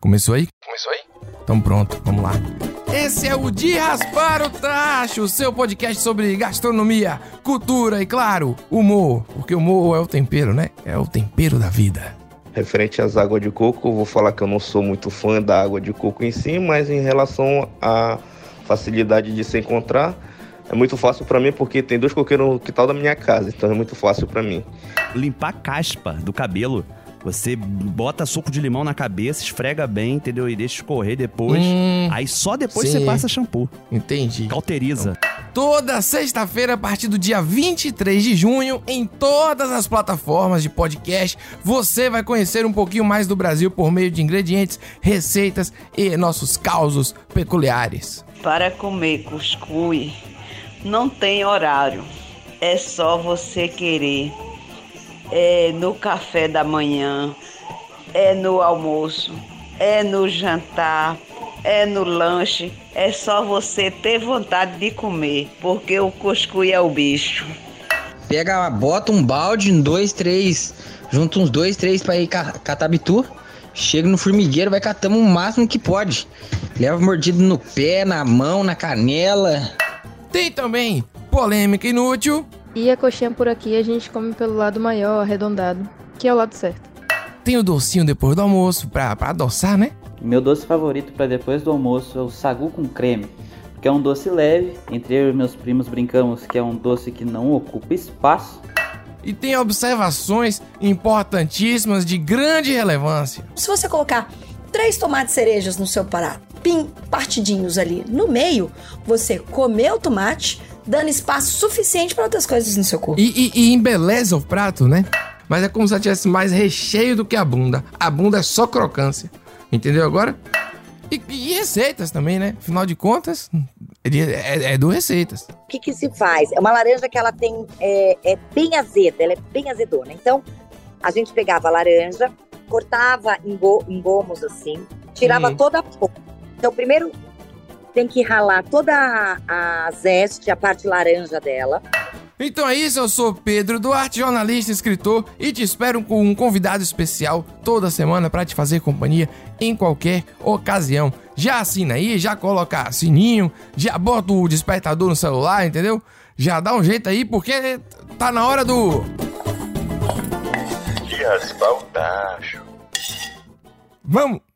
Começou aí? Começou aí? Então pronto, vamos lá. Esse é o De Raspar o Tacho, seu podcast sobre gastronomia, cultura e, claro, humor. Porque o humor é o tempero, né? É o tempero da vida. Referente às águas de coco, eu vou falar que eu não sou muito fã da água de coco em si, mas em relação à facilidade de se encontrar, é muito fácil para mim porque tem dois coqueiros no quintal da minha casa, então é muito fácil para mim. Limpar caspa do cabelo. Você bota suco de limão na cabeça, esfrega bem, entendeu? E deixa escorrer depois. Hum, Aí só depois sim. você passa shampoo. Entendi. Cauteriza. Toda sexta-feira, a partir do dia 23 de junho, em todas as plataformas de podcast, você vai conhecer um pouquinho mais do Brasil por meio de ingredientes, receitas e nossos causos peculiares. Para comer cuscuz não tem horário, é só você querer. É no café da manhã, é no almoço, é no jantar, é no lanche, é só você ter vontade de comer, porque o cuscuz é o bicho. Pega, bota um balde, um, dois, três, junta uns dois, três pra ir ca- catar bitu. Chega no formigueiro, vai catando o máximo que pode. Leva mordido no pé, na mão, na canela. Tem também polêmica inútil, E a coxinha por aqui a gente come pelo lado maior, arredondado, que é o lado certo. tem o docinho depois do almoço pra, pra adoçar, né? Meu doce favorito para depois do almoço é o sagu com creme, porque é um doce leve. Entre eu e meus primos brincamos que é um doce que não ocupa espaço. E tem observações importantíssimas de grande relevância. Se você colocar três tomates cerejas no seu prato, pim, partidinhos ali no meio, você comeu o tomate, dando espaço suficiente para outras coisas no seu corpo. E, e, e embeleza o prato, né? Mas é como se ela tivesse mais recheio do que a bunda. A bunda é só crocância. Entendeu agora? E, e receitas também, né? Afinal de contas, ele é, é do receitas. O que, que se faz? É uma laranja que ela tem é, é bem azeda, ela é bem azedona. Então, a gente pegava a laranja, cortava em, go- em gomos assim, tirava Hum. toda a polpa. Então, primeiro tem que ralar toda a, a zeste, a parte laranja dela. Então é isso, eu sou Pedro Duarte, jornalista e escritor, e te espero com um convidado especial toda semana pra te fazer companhia em qualquer ocasião. Já assina aí, já coloca sininho, já bota o despertador no celular, entendeu? Já dá um jeito aí, porque tá na hora do. De raspar o tacho. Vamos!